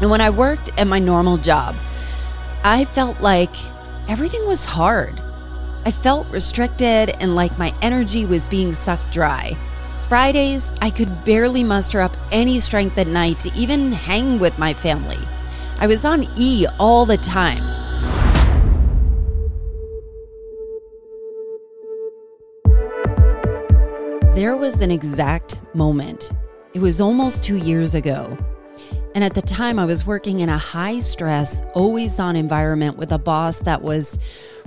And when I worked at my normal job, I felt like everything was hard. I felt restricted and like my energy was being sucked dry. Fridays, I could barely muster up any strength at night to even hang with my family. I was on E all the time. There was an exact moment. It was almost two years ago. And at the time, I was working in a high stress, always on environment with a boss that was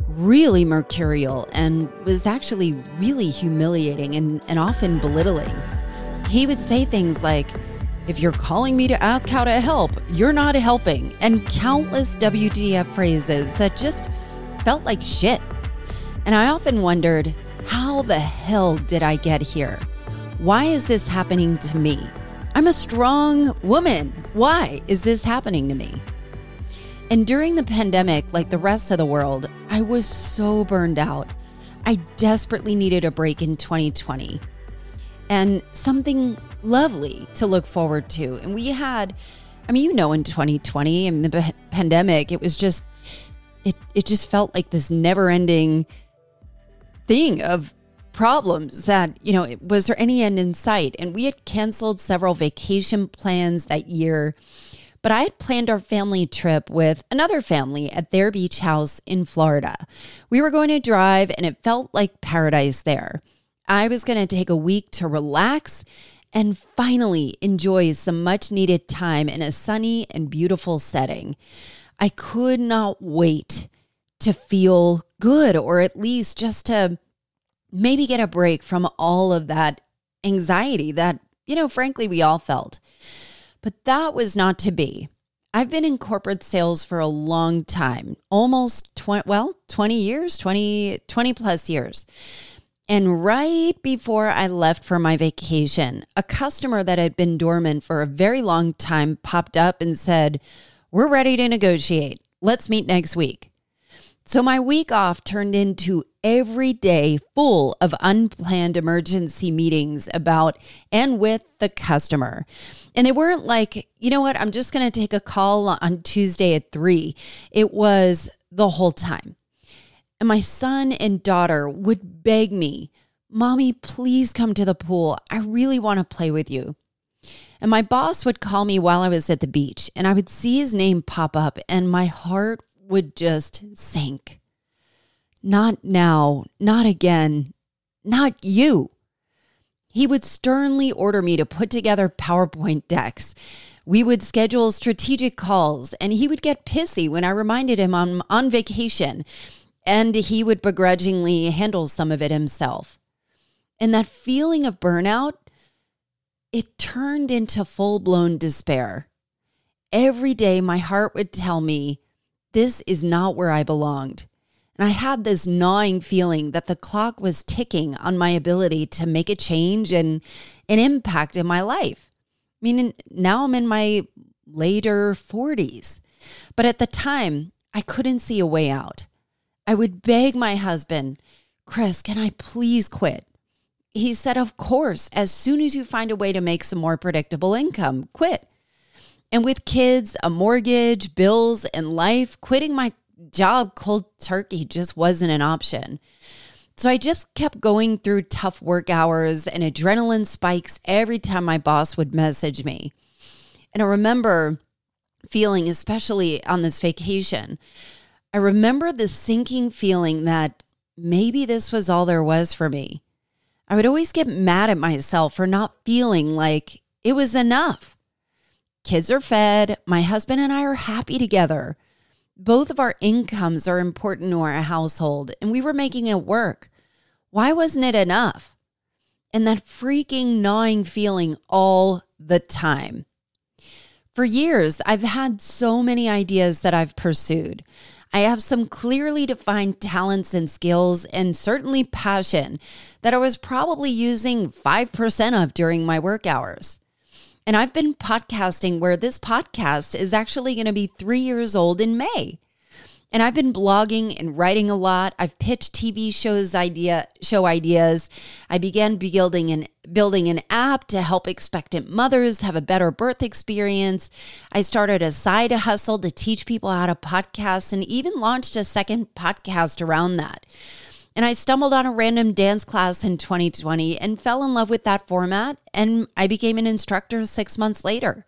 really mercurial and was actually really humiliating and, and often belittling. He would say things like, if you're calling me to ask how to help, you're not helping, and countless WTF phrases that just felt like shit. And I often wondered, how the hell did I get here? Why is this happening to me? I'm a strong woman. Why is this happening to me? And during the pandemic, like the rest of the world, I was so burned out. I desperately needed a break in 2020 and something lovely to look forward to. And we had, I mean, you know, in 2020, I mean, the pandemic, it was just, it, it just felt like this never ending thing of problems that, you know, was there any end in sight? And we had canceled several vacation plans that year. But I had planned our family trip with another family at their beach house in Florida. We were going to drive, and it felt like paradise there. I was going to take a week to relax and finally enjoy some much needed time in a sunny and beautiful setting. I could not wait to feel good, or at least just to maybe get a break from all of that anxiety that, you know, frankly, we all felt. But that was not to be. I've been in corporate sales for a long time, almost 20, well, 20 years, 20, 20 plus years. And right before I left for my vacation, a customer that had been dormant for a very long time popped up and said, We're ready to negotiate. Let's meet next week. So my week off turned into every day full of unplanned emergency meetings about and with the customer. And they weren't like, you know what, I'm just going to take a call on Tuesday at three. It was the whole time. And my son and daughter would beg me, Mommy, please come to the pool. I really want to play with you. And my boss would call me while I was at the beach, and I would see his name pop up, and my heart would just sink. Not now, not again, not you. He would sternly order me to put together PowerPoint decks. We would schedule strategic calls, and he would get pissy when I reminded him I'm on vacation and he would begrudgingly handle some of it himself. And that feeling of burnout, it turned into full blown despair. Every day, my heart would tell me, this is not where I belonged. And I had this gnawing feeling that the clock was ticking on my ability to make a change and an impact in my life. I mean, now I'm in my later 40s. But at the time, I couldn't see a way out. I would beg my husband, Chris, can I please quit? He said, Of course, as soon as you find a way to make some more predictable income, quit. And with kids, a mortgage, bills, and life, quitting my job cold turkey just wasn't an option. So I just kept going through tough work hours and adrenaline spikes every time my boss would message me. And I remember feeling, especially on this vacation, I remember the sinking feeling that maybe this was all there was for me. I would always get mad at myself for not feeling like it was enough. Kids are fed. My husband and I are happy together. Both of our incomes are important to our household, and we were making it work. Why wasn't it enough? And that freaking gnawing feeling all the time. For years, I've had so many ideas that I've pursued. I have some clearly defined talents and skills, and certainly passion that I was probably using 5% of during my work hours. And I've been podcasting where this podcast is actually going to be three years old in May. And I've been blogging and writing a lot. I've pitched TV shows idea show ideas. I began building an building an app to help expectant mothers have a better birth experience. I started a side hustle to teach people how to podcast and even launched a second podcast around that. And I stumbled on a random dance class in 2020 and fell in love with that format and I became an instructor 6 months later.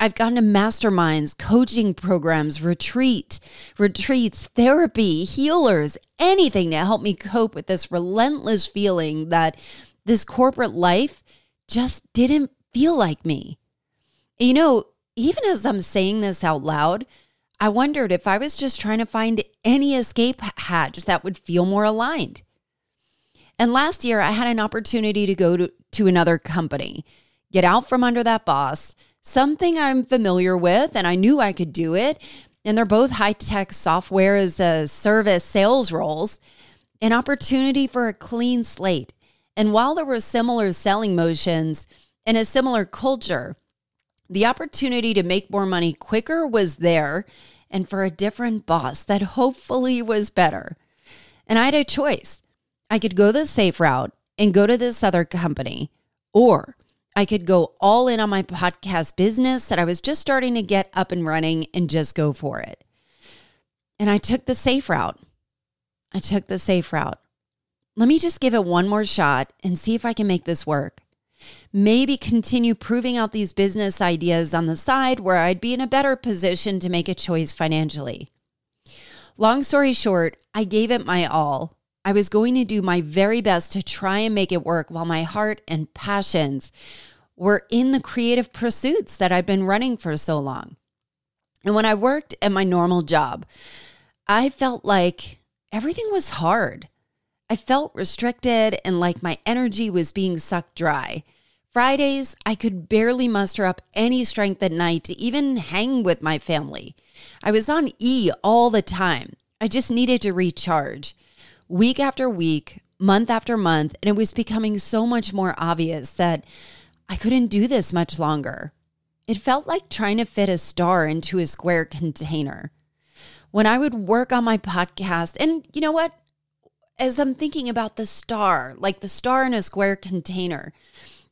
I've gone to masterminds, coaching programs, retreat, retreats, therapy, healers, anything to help me cope with this relentless feeling that this corporate life just didn't feel like me. You know, even as I'm saying this out loud, I wondered if I was just trying to find any escape hatch that would feel more aligned. And last year, I had an opportunity to go to, to another company, get out from under that boss something I'm familiar with and I knew I could do it. And they're both high tech software as a service sales roles, an opportunity for a clean slate. And while there were similar selling motions and a similar culture, the opportunity to make more money quicker was there and for a different boss that hopefully was better. And I had a choice. I could go the safe route and go to this other company, or I could go all in on my podcast business that I was just starting to get up and running and just go for it. And I took the safe route. I took the safe route. Let me just give it one more shot and see if I can make this work. Maybe continue proving out these business ideas on the side where I'd be in a better position to make a choice financially. Long story short, I gave it my all. I was going to do my very best to try and make it work while my heart and passions were in the creative pursuits that I'd been running for so long. And when I worked at my normal job, I felt like everything was hard. I felt restricted and like my energy was being sucked dry. Fridays, I could barely muster up any strength at night to even hang with my family. I was on E all the time. I just needed to recharge. Week after week, month after month, and it was becoming so much more obvious that I couldn't do this much longer. It felt like trying to fit a star into a square container. When I would work on my podcast, and you know what? As I'm thinking about the star, like the star in a square container,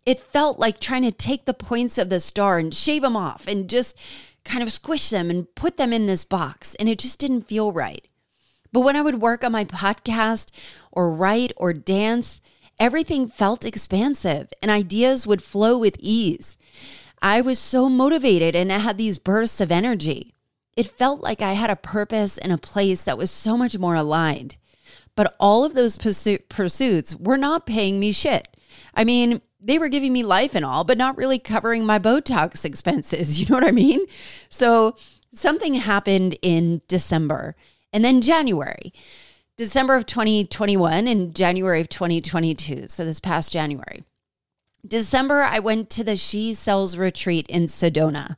it felt like trying to take the points of the star and shave them off and just kind of squish them and put them in this box. And it just didn't feel right. But when I would work on my podcast or write or dance, Everything felt expansive and ideas would flow with ease. I was so motivated and I had these bursts of energy. It felt like I had a purpose and a place that was so much more aligned. But all of those pursuits were not paying me shit. I mean, they were giving me life and all, but not really covering my Botox expenses. You know what I mean? So something happened in December and then January. December of 2021 and January of 2022. So this past January. December, I went to the She Sells retreat in Sedona.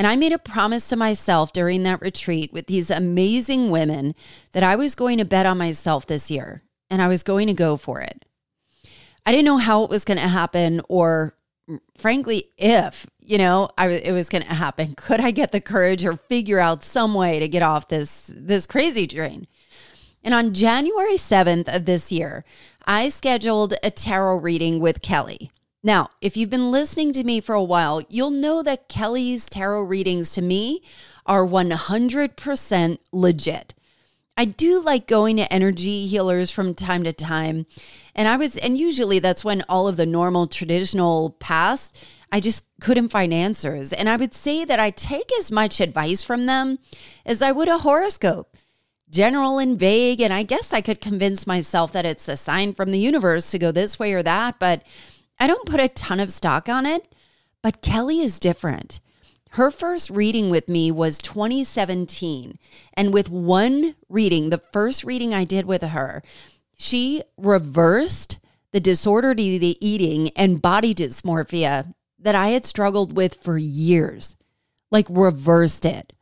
And I made a promise to myself during that retreat with these amazing women that I was going to bet on myself this year and I was going to go for it. I didn't know how it was going to happen or frankly if, you know, I it was going to happen. Could I get the courage or figure out some way to get off this this crazy train? And on January 7th of this year, I scheduled a tarot reading with Kelly. Now, if you've been listening to me for a while, you'll know that Kelly's tarot readings to me are 100% legit. I do like going to energy healers from time to time. And I was, and usually that's when all of the normal traditional past, I just couldn't find answers. And I would say that I take as much advice from them as I would a horoscope general and vague. And I guess I could convince myself that it's a sign from the universe to go this way or that, but I don't put a ton of stock on it. But Kelly is different. Her first reading with me was 2017. And with one reading, the first reading I did with her, she reversed the disordered eating and body dysmorphia that I had struggled with for years, like reversed it.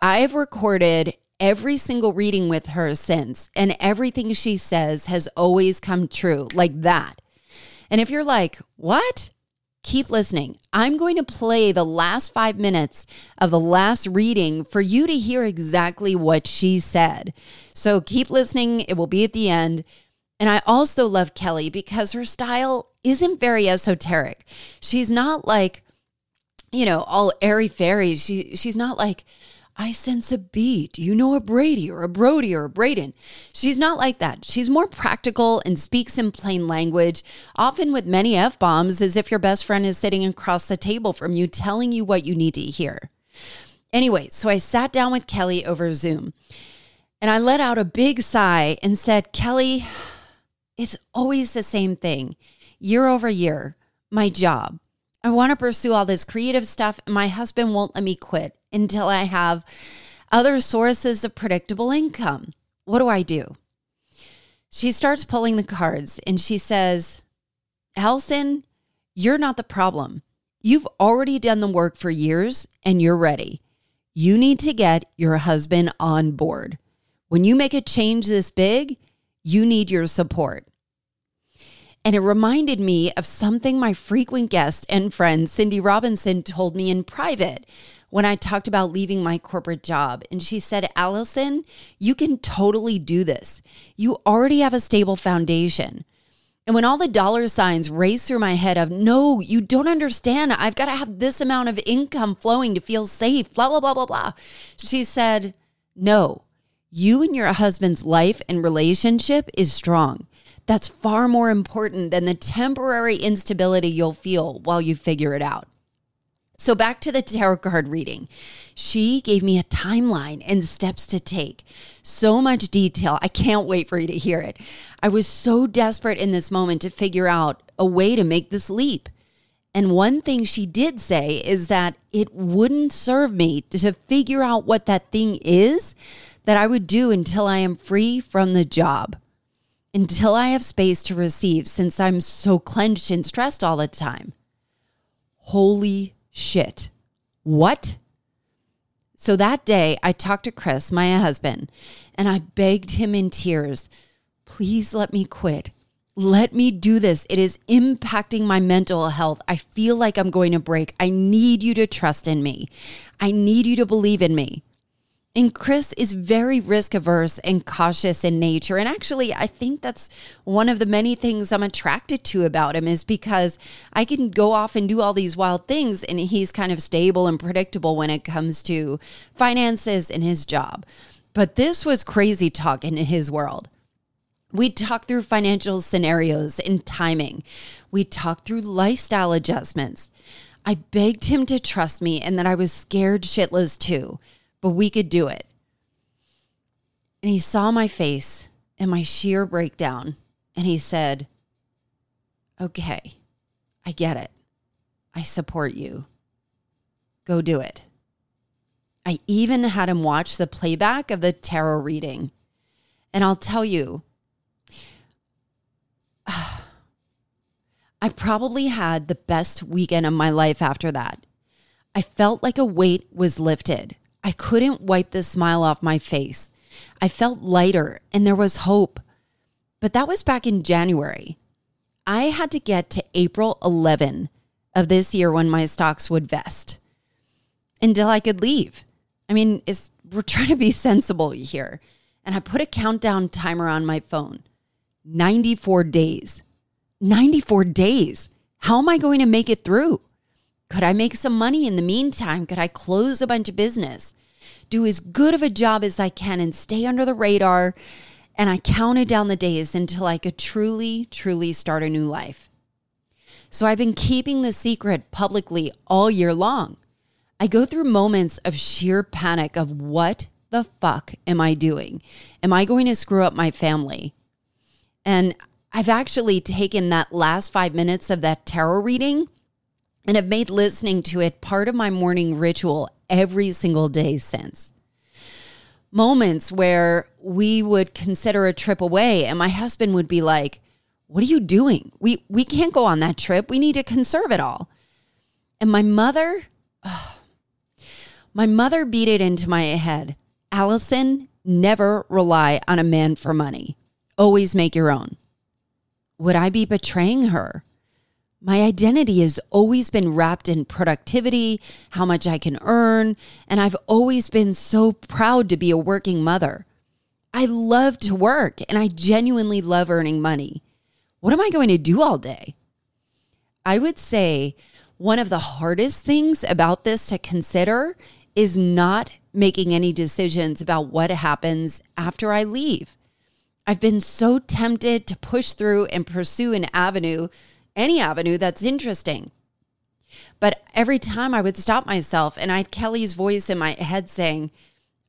I've recorded every single reading with her since, and everything she says has always come true like that. And if you're like, what? keep listening. I'm going to play the last five minutes of the last reading for you to hear exactly what she said. So keep listening. It will be at the end. And I also love Kelly because her style isn't very esoteric. She's not like, you know, all airy fairy. She she's not like, I sense a beat. You know a Brady or a Brody or a Braden? She's not like that. She's more practical and speaks in plain language, often with many F bombs, as if your best friend is sitting across the table from you telling you what you need to hear. Anyway, so I sat down with Kelly over Zoom and I let out a big sigh and said, Kelly, it's always the same thing year over year. My job. I want to pursue all this creative stuff, and my husband won't let me quit until I have other sources of predictable income. What do I do? She starts pulling the cards and she says, Allison, you're not the problem. You've already done the work for years and you're ready. You need to get your husband on board. When you make a change this big, you need your support. And it reminded me of something my frequent guest and friend Cindy Robinson told me in private when I talked about leaving my corporate job. And she said, Allison, you can totally do this. You already have a stable foundation. And when all the dollar signs race through my head of, no, you don't understand. I've got to have this amount of income flowing to feel safe, blah, blah, blah, blah, blah. She said, no, you and your husband's life and relationship is strong. That's far more important than the temporary instability you'll feel while you figure it out. So, back to the tarot card reading. She gave me a timeline and steps to take. So much detail. I can't wait for you to hear it. I was so desperate in this moment to figure out a way to make this leap. And one thing she did say is that it wouldn't serve me to figure out what that thing is that I would do until I am free from the job, until I have space to receive, since I'm so clenched and stressed all the time. Holy shit. What? So that day, I talked to Chris, my husband, and I begged him in tears, please let me quit. Let me do this. It is impacting my mental health. I feel like I'm going to break. I need you to trust in me. I need you to believe in me. And Chris is very risk averse and cautious in nature. And actually, I think that's one of the many things I'm attracted to about him is because I can go off and do all these wild things and he's kind of stable and predictable when it comes to finances and his job. But this was crazy talk in his world. We talked through financial scenarios and timing. We talked through lifestyle adjustments. I begged him to trust me and that I was scared shitless too but we could do it. And he saw my face and my sheer breakdown. And he said, Okay, I get it. I support you. Go do it. I even had him watch the playback of the tarot reading. And I'll tell you, I probably had the best weekend of my life after that. I felt like a weight was lifted. I couldn't wipe the smile off my face. I felt lighter and there was hope. But that was back in January. I had to get to April 11 of this year when my stocks would vest until I could leave. I mean, it's we're trying to be sensible here. And I put a countdown timer on my phone 94 days. 94 days. How am I going to make it through? Could I make some money in the meantime? Could I close a bunch of business? Do as good of a job as I can and stay under the radar? And I counted down the days until I could truly, truly start a new life. So I've been keeping the secret publicly all year long. I go through moments of sheer panic of what the fuck am I doing? Am I going to screw up my family? And I've actually taken that last five minutes of that tarot reading and have made listening to it part of my morning ritual every single day since. Moments where we would consider a trip away, and my husband would be like, What are you doing? We, we can't go on that trip. We need to conserve it all. And my mother, oh, my mother beat it into my head Allison, never rely on a man for money. Always make your own. Would I be betraying her? My identity has always been wrapped in productivity, how much I can earn, and I've always been so proud to be a working mother. I love to work and I genuinely love earning money. What am I going to do all day? I would say one of the hardest things about this to consider is not making any decisions about what happens after I leave. I've been so tempted to push through and pursue an avenue any avenue that's interesting. But every time I would stop myself and I had Kelly's voice in my head saying,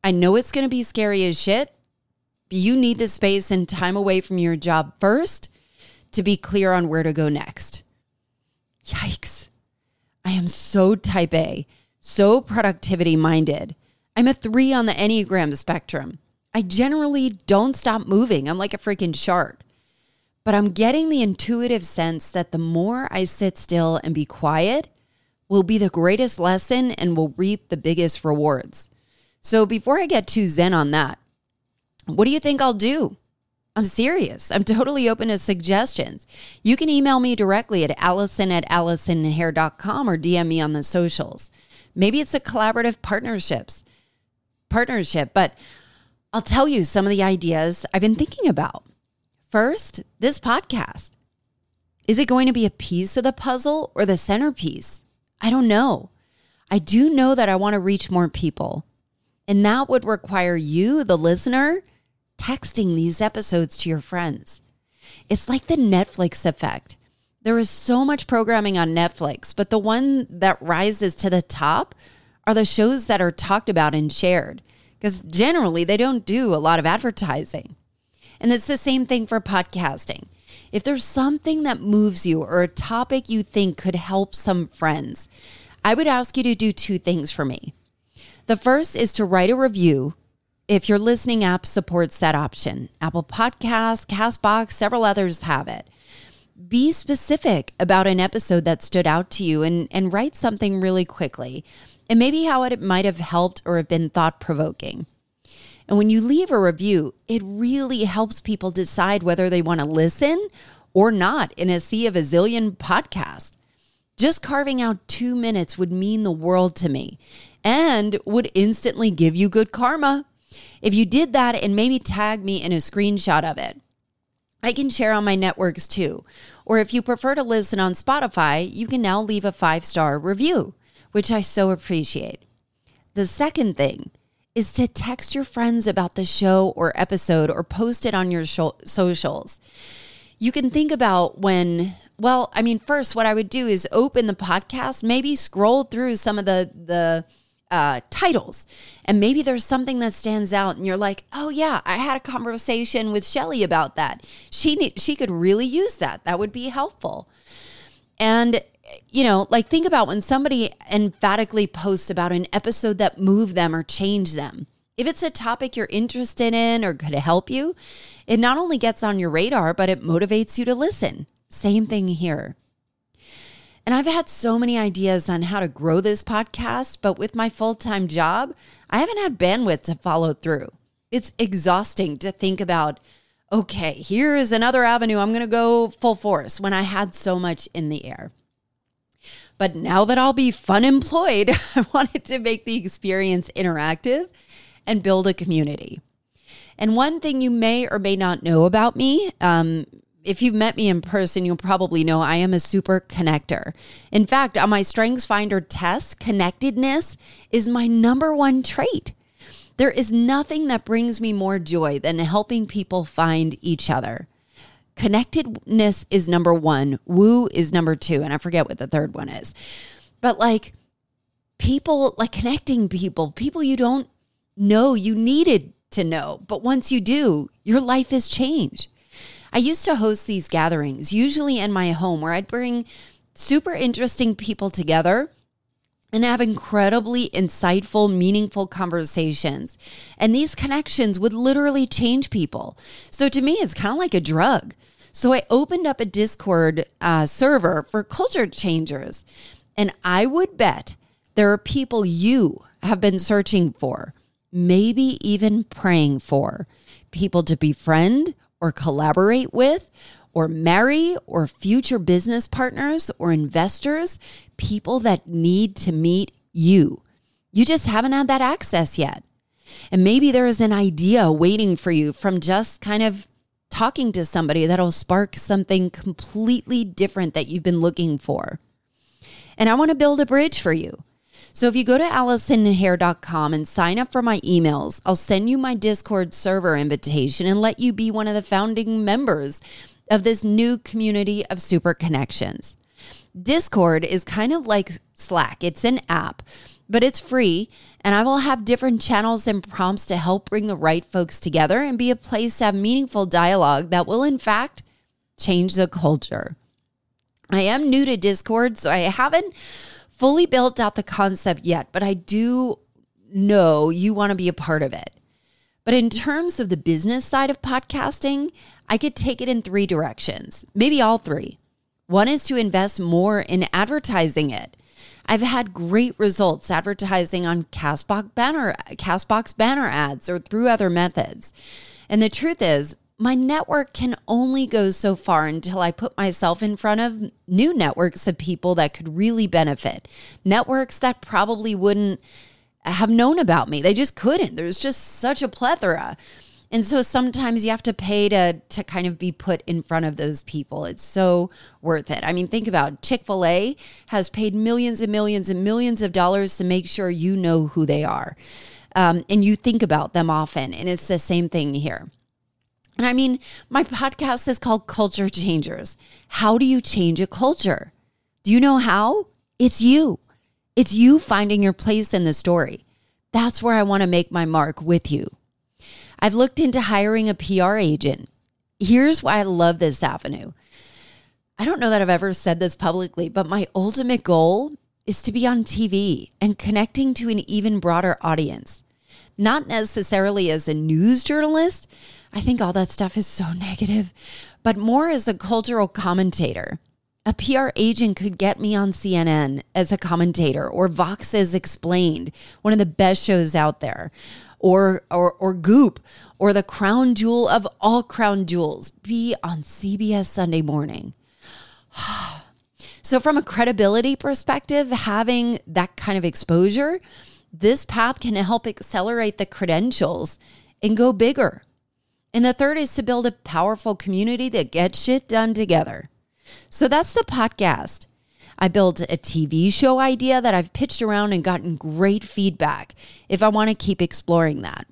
I know it's going to be scary as shit, but you need the space and time away from your job first to be clear on where to go next. Yikes. I am so type A, so productivity minded. I'm a three on the Enneagram spectrum. I generally don't stop moving. I'm like a freaking shark. But I'm getting the intuitive sense that the more I sit still and be quiet will be the greatest lesson and will reap the biggest rewards. So before I get too zen on that, what do you think I'll do? I'm serious. I'm totally open to suggestions. You can email me directly at allison at allisonhare.com or DM me on the socials. Maybe it's a collaborative partnerships partnership, but I'll tell you some of the ideas I've been thinking about. First, this podcast. Is it going to be a piece of the puzzle or the centerpiece? I don't know. I do know that I want to reach more people. And that would require you, the listener, texting these episodes to your friends. It's like the Netflix effect. There is so much programming on Netflix, but the one that rises to the top are the shows that are talked about and shared because generally they don't do a lot of advertising. And it's the same thing for podcasting. If there's something that moves you or a topic you think could help some friends, I would ask you to do two things for me. The first is to write a review if your listening app supports that option. Apple Podcasts, Castbox, several others have it. Be specific about an episode that stood out to you and, and write something really quickly and maybe how it might have helped or have been thought provoking. And when you leave a review, it really helps people decide whether they want to listen or not in a sea of a zillion podcasts. Just carving out two minutes would mean the world to me and would instantly give you good karma. If you did that and maybe tag me in a screenshot of it, I can share on my networks too. Or if you prefer to listen on Spotify, you can now leave a five star review, which I so appreciate. The second thing, is to text your friends about the show or episode or post it on your socials. You can think about when, well, I mean, first, what I would do is open the podcast, maybe scroll through some of the, the, uh, titles. And maybe there's something that stands out, and you're like, "Oh yeah, I had a conversation with Shelly about that. She she could really use that. That would be helpful." And you know, like think about when somebody emphatically posts about an episode that moved them or changed them. If it's a topic you're interested in or could help you, it not only gets on your radar, but it motivates you to listen. Same thing here. And I've had so many ideas on how to grow this podcast, but with my full time job, I haven't had bandwidth to follow through. It's exhausting to think about, okay, here is another avenue I'm going to go full force when I had so much in the air. But now that I'll be fun employed, I wanted to make the experience interactive and build a community. And one thing you may or may not know about me, um, if you've met me in person, you'll probably know I am a super connector. In fact, on my Strengths Finder test, connectedness is my number one trait. There is nothing that brings me more joy than helping people find each other. Connectedness is number one, woo is number two, and I forget what the third one is. But like people, like connecting people, people you don't know you needed to know, but once you do, your life has changed. I used to host these gatherings, usually in my home, where I'd bring super interesting people together and have incredibly insightful, meaningful conversations. And these connections would literally change people. So to me, it's kind of like a drug. So I opened up a Discord uh, server for culture changers. And I would bet there are people you have been searching for, maybe even praying for, people to befriend or collaborate with, or marry or future business partners or investors, people that need to meet you. You just haven't had that access yet. And maybe there is an idea waiting for you from just kind of talking to somebody that'll spark something completely different that you've been looking for. And I want to build a bridge for you. So if you go to AllisonHare.com and sign up for my emails, I'll send you my Discord server invitation and let you be one of the founding members of this new community of super connections. Discord is kind of like Slack. It's an app, but it's free, and I will have different channels and prompts to help bring the right folks together and be a place to have meaningful dialogue that will, in fact, change the culture. I am new to Discord, so I haven't fully built out the concept yet, but I do know you want to be a part of it. But in terms of the business side of podcasting, I could take it in three directions, maybe all three. One is to invest more in advertising it. I've had great results advertising on Castbox banner, Castbox banner ads or through other methods. And the truth is, my network can only go so far until I put myself in front of new networks of people that could really benefit. Networks that probably wouldn't have known about me. They just couldn't. There's just such a plethora. And so sometimes you have to pay to to kind of be put in front of those people. It's so worth it. I mean, think about Chick-fil-A has paid millions and millions and millions of dollars to make sure you know who they are. Um, and you think about them often. And it's the same thing here. And I mean, my podcast is called Culture Changers. How do you change a culture? Do you know how? It's you. It's you finding your place in the story. That's where I want to make my mark with you. I've looked into hiring a PR agent. Here's why I love this avenue. I don't know that I've ever said this publicly, but my ultimate goal is to be on TV and connecting to an even broader audience. Not necessarily as a news journalist, I think all that stuff is so negative, but more as a cultural commentator. A PR agent could get me on CNN as a commentator or Vox's Explained, one of the best shows out there, or, or, or Goop, or the crown jewel of all crown jewels, be on CBS Sunday morning. so, from a credibility perspective, having that kind of exposure, this path can help accelerate the credentials and go bigger. And the third is to build a powerful community that gets shit done together. So that's the podcast. I built a TV show idea that I've pitched around and gotten great feedback if I want to keep exploring that.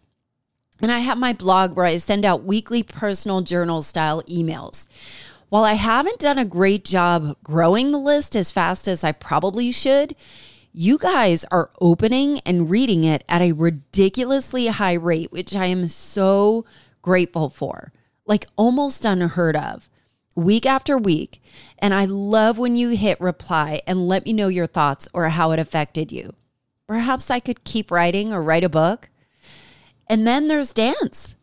And I have my blog where I send out weekly personal journal style emails. While I haven't done a great job growing the list as fast as I probably should, you guys are opening and reading it at a ridiculously high rate, which I am so grateful for, like almost unheard of, week after week. And I love when you hit reply and let me know your thoughts or how it affected you. Perhaps I could keep writing or write a book. And then there's dance.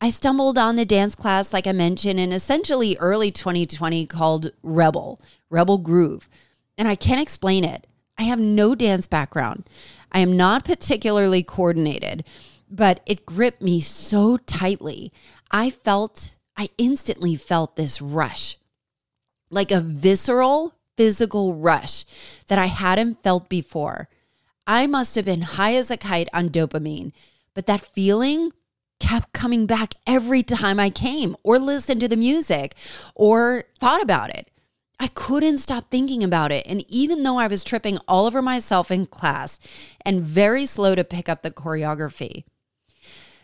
I stumbled on the dance class, like I mentioned, in essentially early 2020 called Rebel, Rebel Groove. And I can't explain it. I have no dance background. I am not particularly coordinated but it gripped me so tightly. I felt, I instantly felt this rush, like a visceral physical rush that I hadn't felt before. I must have been high as a kite on dopamine, but that feeling kept coming back every time I came or listened to the music or thought about it. I couldn't stop thinking about it. And even though I was tripping all over myself in class and very slow to pick up the choreography,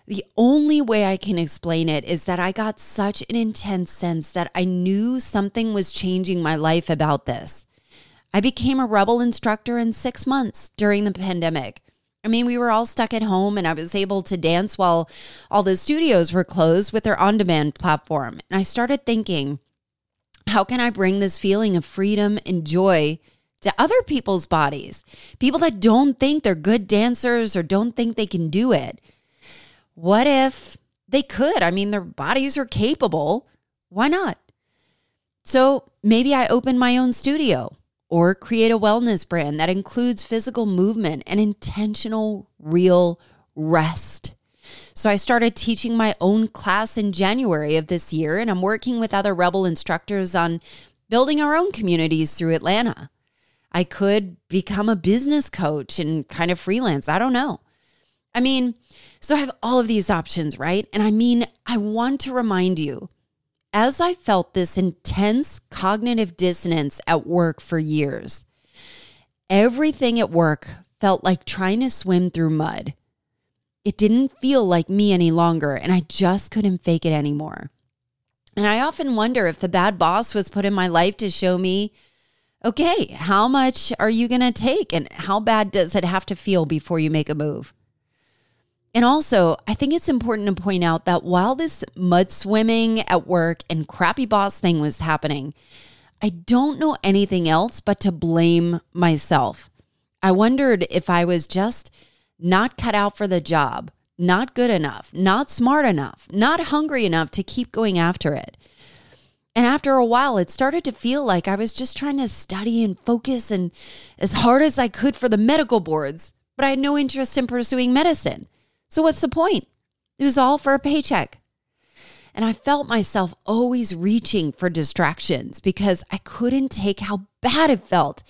the only way I can explain it is that I got such an intense sense that I knew something was changing my life about this. I became a rebel instructor in six months during the pandemic. I mean, we were all stuck at home and I was able to dance while all the studios were closed with their on demand platform. And I started thinking, how can I bring this feeling of freedom and joy to other people's bodies? People that don't think they're good dancers or don't think they can do it. What if they could? I mean, their bodies are capable. Why not? So maybe I open my own studio or create a wellness brand that includes physical movement and intentional, real rest. So I started teaching my own class in January of this year, and I'm working with other Rebel instructors on building our own communities through Atlanta. I could become a business coach and kind of freelance. I don't know. I mean, so I have all of these options, right? And I mean, I want to remind you as I felt this intense cognitive dissonance at work for years, everything at work felt like trying to swim through mud. It didn't feel like me any longer, and I just couldn't fake it anymore. And I often wonder if the bad boss was put in my life to show me okay, how much are you going to take, and how bad does it have to feel before you make a move? And also, I think it's important to point out that while this mud swimming at work and crappy boss thing was happening, I don't know anything else but to blame myself. I wondered if I was just not cut out for the job, not good enough, not smart enough, not hungry enough to keep going after it. And after a while, it started to feel like I was just trying to study and focus and as hard as I could for the medical boards, but I had no interest in pursuing medicine. So what's the point? It was all for a paycheck. And I felt myself always reaching for distractions because I couldn't take how bad it felt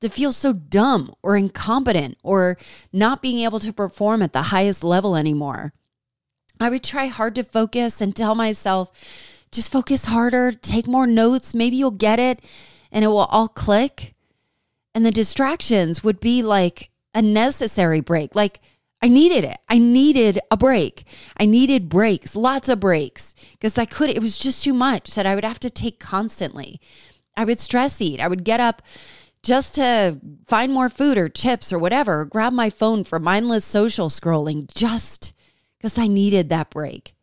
to feel so dumb or incompetent or not being able to perform at the highest level anymore. I would try hard to focus and tell myself, just focus harder, take more notes, maybe you'll get it and it will all click. And the distractions would be like a necessary break. Like, I needed it. I needed a break. I needed breaks, lots of breaks, because I could, it was just too much that I would have to take constantly. I would stress eat. I would get up just to find more food or chips or whatever, or grab my phone for mindless social scrolling just because I needed that break.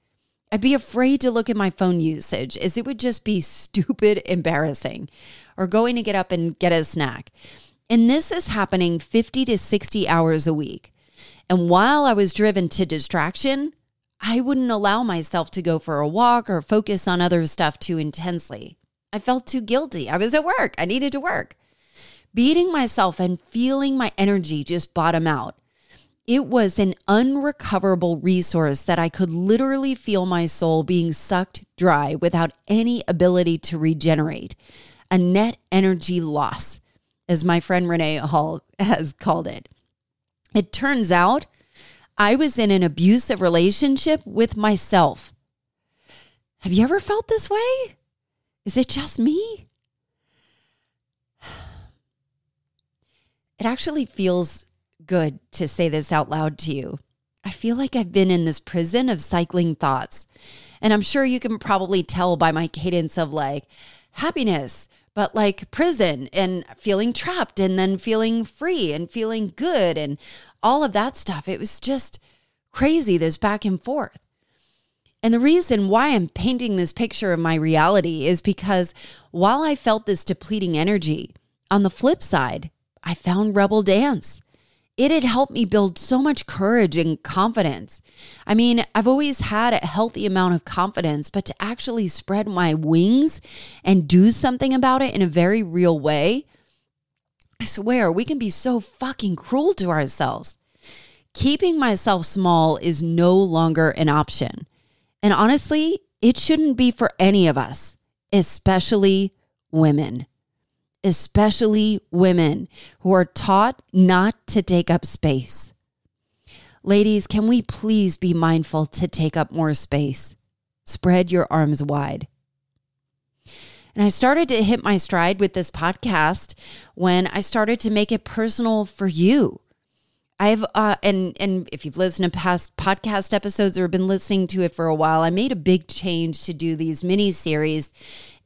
I'd be afraid to look at my phone usage as it would just be stupid embarrassing or going to get up and get a snack. And this is happening 50 to 60 hours a week. And while I was driven to distraction, I wouldn't allow myself to go for a walk or focus on other stuff too intensely. I felt too guilty. I was at work. I needed to work. Beating myself and feeling my energy just bottom out. It was an unrecoverable resource that I could literally feel my soul being sucked dry without any ability to regenerate. A net energy loss, as my friend Renee Hall has called it. It turns out I was in an abusive relationship with myself. Have you ever felt this way? Is it just me? It actually feels good to say this out loud to you. I feel like I've been in this prison of cycling thoughts. And I'm sure you can probably tell by my cadence of like happiness, but like prison and feeling trapped and then feeling free and feeling good and all of that stuff. It was just crazy, this back and forth. And the reason why I'm painting this picture of my reality is because while I felt this depleting energy, on the flip side, I found Rebel Dance. It had helped me build so much courage and confidence. I mean, I've always had a healthy amount of confidence, but to actually spread my wings and do something about it in a very real way, I swear we can be so fucking cruel to ourselves. Keeping myself small is no longer an option. And honestly, it shouldn't be for any of us, especially women especially women who are taught not to take up space. Ladies, can we please be mindful to take up more space? Spread your arms wide. And I started to hit my stride with this podcast when I started to make it personal for you. I've uh, and and if you've listened to past podcast episodes or been listening to it for a while, I made a big change to do these mini series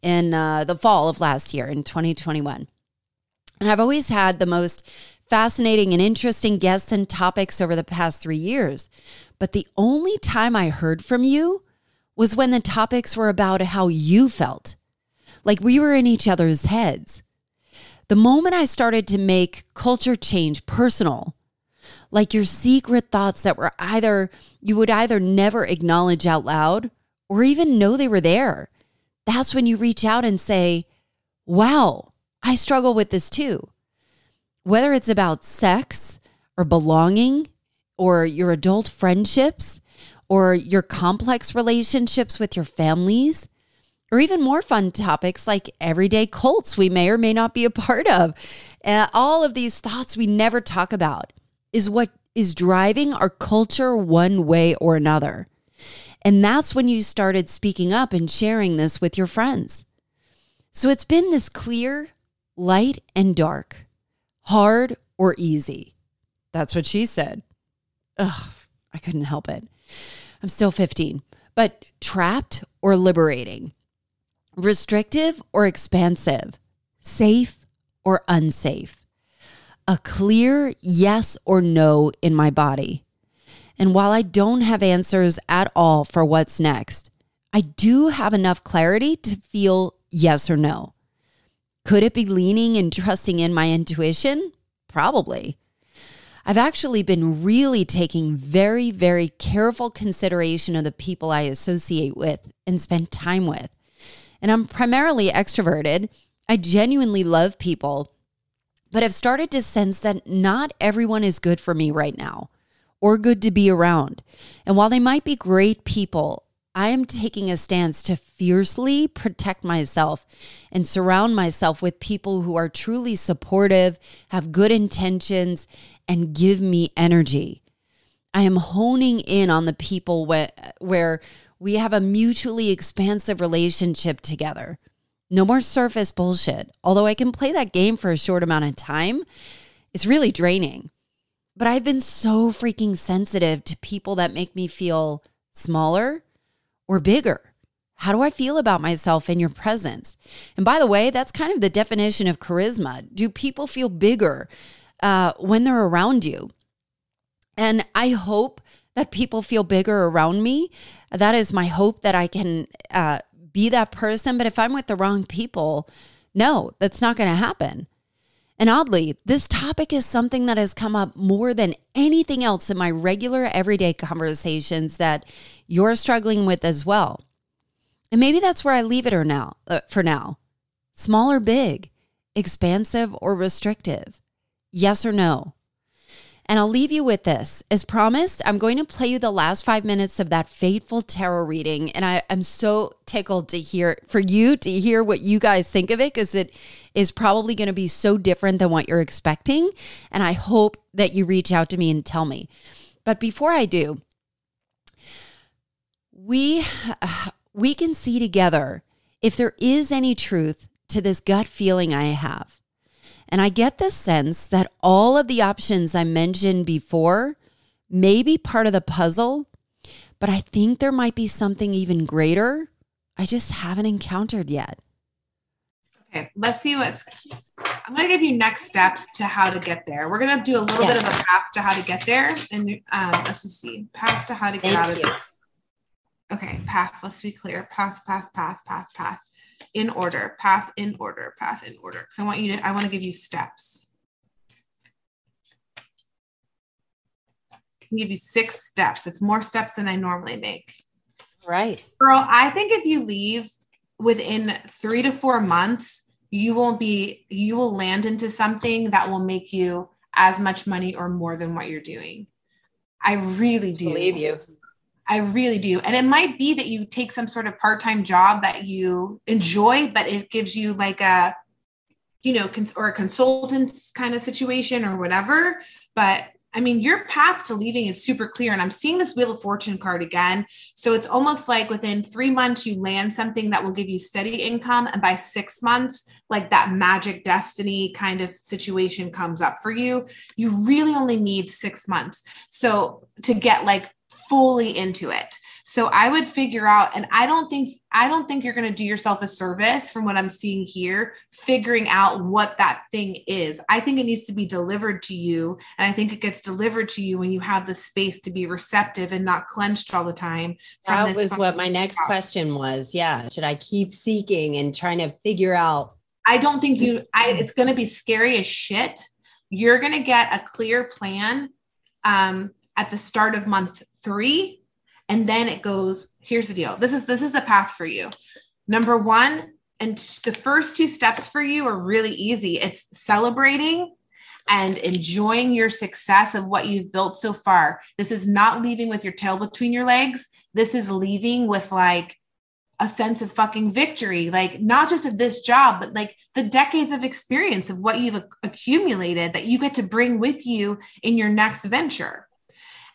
in uh, the fall of last year in 2021. And I've always had the most fascinating and interesting guests and topics over the past three years. But the only time I heard from you was when the topics were about how you felt, like we were in each other's heads. The moment I started to make culture change personal, like your secret thoughts that were either you would either never acknowledge out loud or even know they were there that's when you reach out and say, Wow, I struggle with this too. Whether it's about sex or belonging or your adult friendships or your complex relationships with your families, or even more fun topics like everyday cults we may or may not be a part of. Uh, all of these thoughts we never talk about is what is driving our culture one way or another. And that's when you started speaking up and sharing this with your friends. So it's been this clear, light, and dark, hard or easy. That's what she said. Ugh, I couldn't help it. I'm still 15, but trapped or liberating, restrictive or expansive, safe or unsafe, a clear yes or no in my body. And while I don't have answers at all for what's next, I do have enough clarity to feel yes or no. Could it be leaning and trusting in my intuition? Probably. I've actually been really taking very, very careful consideration of the people I associate with and spend time with. And I'm primarily extroverted. I genuinely love people, but I've started to sense that not everyone is good for me right now or good to be around. And while they might be great people, I am taking a stance to fiercely protect myself and surround myself with people who are truly supportive, have good intentions, and give me energy. I am honing in on the people where, where we have a mutually expansive relationship together. No more surface bullshit. Although I can play that game for a short amount of time, it's really draining. But I've been so freaking sensitive to people that make me feel smaller or bigger. How do I feel about myself in your presence? And by the way, that's kind of the definition of charisma. Do people feel bigger uh, when they're around you? And I hope that people feel bigger around me. That is my hope that I can uh, be that person. But if I'm with the wrong people, no, that's not going to happen. And oddly, this topic is something that has come up more than anything else in my regular everyday conversations that you're struggling with as well. And maybe that's where I leave it or now uh, for now. Small or big, expansive or restrictive. Yes or no. And I'll leave you with this. As promised, I'm going to play you the last five minutes of that fateful tarot reading. And I, am so tickled to hear for you to hear what you guys think of it because it is probably going to be so different than what you're expecting. And I hope that you reach out to me and tell me. But before I do, we we can see together if there is any truth to this gut feeling I have. And I get the sense that all of the options I mentioned before may be part of the puzzle, but I think there might be something even greater I just haven't encountered yet. Okay, let's see what's. I'm going to give you next steps to how to get there. We're going to do a little yes. bit of a path to how to get there. And um, let's just see path to how to get Thank out of this. Okay, path. Let's be clear. Path, path, path, path, path in order, path in order, path in order. So I want you to, I want to give you steps. Give you six steps. It's more steps than I normally make. Right. Girl, I think if you leave within three to four months, you will be, you will land into something that will make you as much money or more than what you're doing. I really do. Believe you. I really do. And it might be that you take some sort of part time job that you enjoy, but it gives you like a, you know, cons- or a consultant kind of situation or whatever. But I mean, your path to leaving is super clear. And I'm seeing this Wheel of Fortune card again. So it's almost like within three months, you land something that will give you steady income. And by six months, like that magic destiny kind of situation comes up for you. You really only need six months. So to get like fully into it. So I would figure out, and I don't think I don't think you're going to do yourself a service from what I'm seeing here, figuring out what that thing is. I think it needs to be delivered to you, and I think it gets delivered to you when you have the space to be receptive and not clenched all the time. That was what my next question was. Yeah, should I keep seeking and trying to figure out? I don't think you. I, it's going to be scary as shit. You're going to get a clear plan um, at the start of month three and then it goes here's the deal this is this is the path for you number one and the first two steps for you are really easy it's celebrating and enjoying your success of what you've built so far. This is not leaving with your tail between your legs. This is leaving with like a sense of fucking victory, like not just of this job, but like the decades of experience of what you've accumulated that you get to bring with you in your next venture.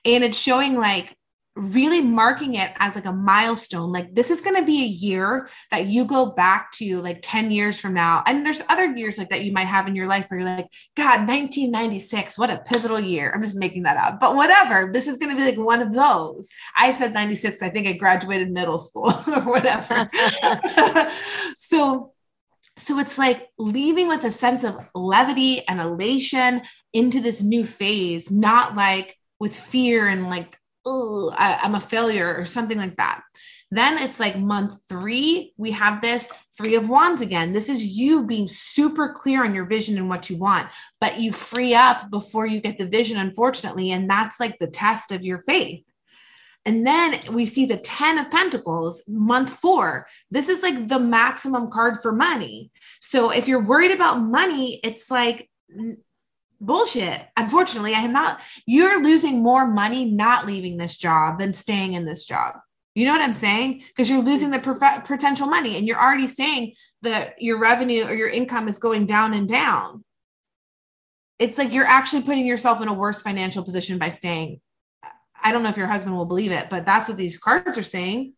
And it's showing like really marking it as like a milestone. Like this is going to be a year that you go back to like 10 years from now. And there's other years like that you might have in your life where you're like god 1996 what a pivotal year. I'm just making that up. But whatever this is going to be like one of those. I said 96 i think i graduated middle school or whatever. So so it's like leaving with a sense of levity and elation into this new phase not like with fear and like oh, I'm a failure or something like that. Then it's like month three, we have this three of wands again. This is you being super clear on your vision and what you want, but you free up before you get the vision, unfortunately. And that's like the test of your faith. And then we see the 10 of Pentacles, month four. This is like the maximum card for money. So if you're worried about money, it's like bullshit. Unfortunately, I am not, you're losing more money not leaving this job than staying in this job. You know what I'm saying? Because you're losing the prof- potential money and you're already saying that your revenue or your income is going down and down. It's like you're actually putting yourself in a worse financial position by staying. I don't know if your husband will believe it, but that's what these cards are saying.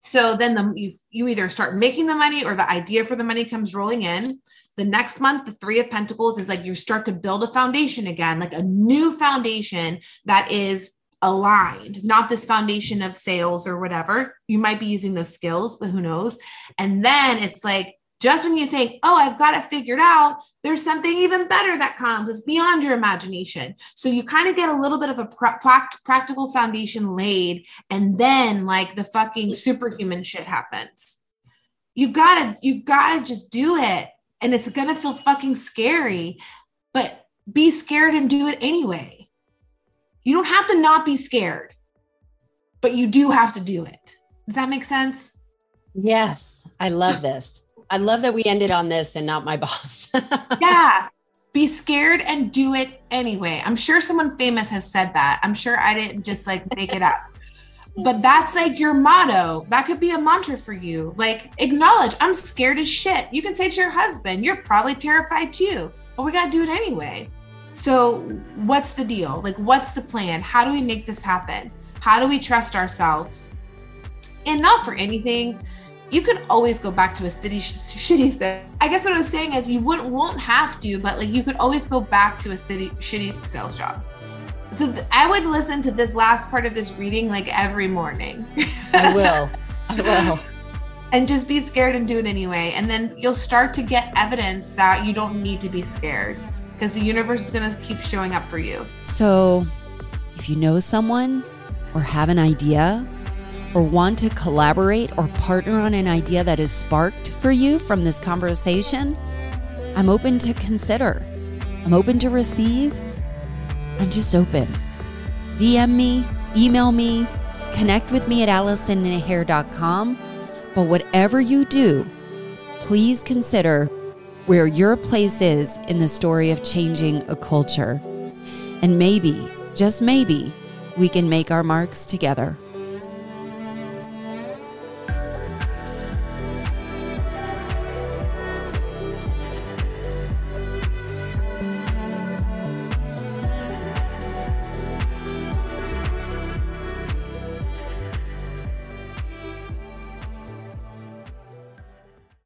So then the you you either start making the money or the idea for the money comes rolling in. The next month, the three of pentacles is like you start to build a foundation again, like a new foundation that is aligned, not this foundation of sales or whatever. You might be using those skills, but who knows? And then it's like just when you think, oh, I've got it figured out, there's something even better that comes. It's beyond your imagination. So you kind of get a little bit of a pra- practical foundation laid, and then like the fucking superhuman shit happens. You gotta, you gotta just do it. And it's gonna feel fucking scary, but be scared and do it anyway. You don't have to not be scared, but you do have to do it. Does that make sense? Yes, I love this. I love that we ended on this and not my boss. yeah. Be scared and do it anyway. I'm sure someone famous has said that. I'm sure I didn't just like make it up. But that's like your motto. That could be a mantra for you. Like, acknowledge, I'm scared as shit. You can say to your husband, you're probably terrified too, but we got to do it anyway. So, what's the deal? Like, what's the plan? How do we make this happen? How do we trust ourselves? And not for anything, you could always go back to a city sh- shitty. I guess what I was saying is you wouldn't won't have to, but like you could always go back to a city shitty sales job. So th- I would listen to this last part of this reading like every morning. I will. I will. And just be scared and do it anyway. And then you'll start to get evidence that you don't need to be scared because the universe is going to keep showing up for you. So if you know someone or have an idea or want to collaborate or partner on an idea that is sparked for you from this conversation, I'm open to consider. I'm open to receive. I'm just open. DM me, email me, connect with me at allisonhare.com. But whatever you do, please consider where your place is in the story of changing a culture. And maybe, just maybe, we can make our marks together.